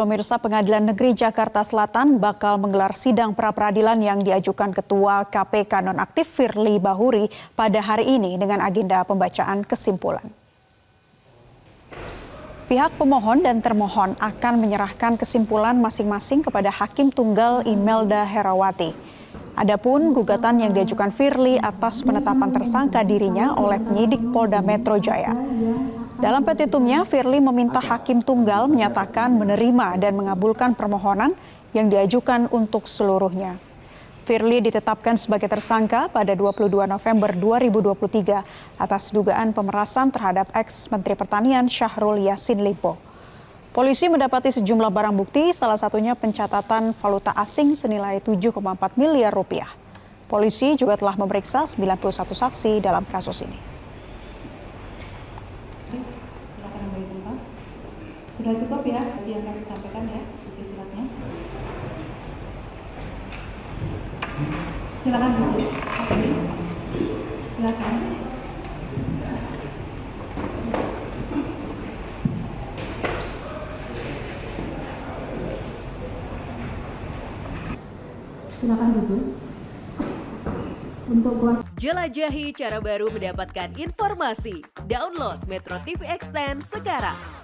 pemirsa Pengadilan Negeri Jakarta Selatan bakal menggelar sidang pra-peradilan yang diajukan Ketua KPK nonaktif Firly Bahuri pada hari ini dengan agenda pembacaan kesimpulan. Pihak pemohon dan termohon akan menyerahkan kesimpulan masing-masing kepada Hakim Tunggal Imelda Herawati. Adapun gugatan yang diajukan Firly atas penetapan tersangka dirinya oleh penyidik Polda Metro Jaya. Dalam petitumnya, Firly meminta hakim tunggal menyatakan menerima dan mengabulkan permohonan yang diajukan untuk seluruhnya. Firly ditetapkan sebagai tersangka pada 22 November 2023 atas dugaan pemerasan terhadap ex-Menteri Pertanian Syahrul Yassin Limpo. Polisi mendapati sejumlah barang bukti, salah satunya pencatatan valuta asing senilai 7,4 miliar rupiah. Polisi juga telah memeriksa 91 saksi dalam kasus ini. Sudah cukup ya tadi yang kami sampaikan ya bukti suratnya. Silakan Bu. Silakan. Silakan Bu. Untuk Jelajahi cara baru mendapatkan informasi. Download Metro TV Extend sekarang.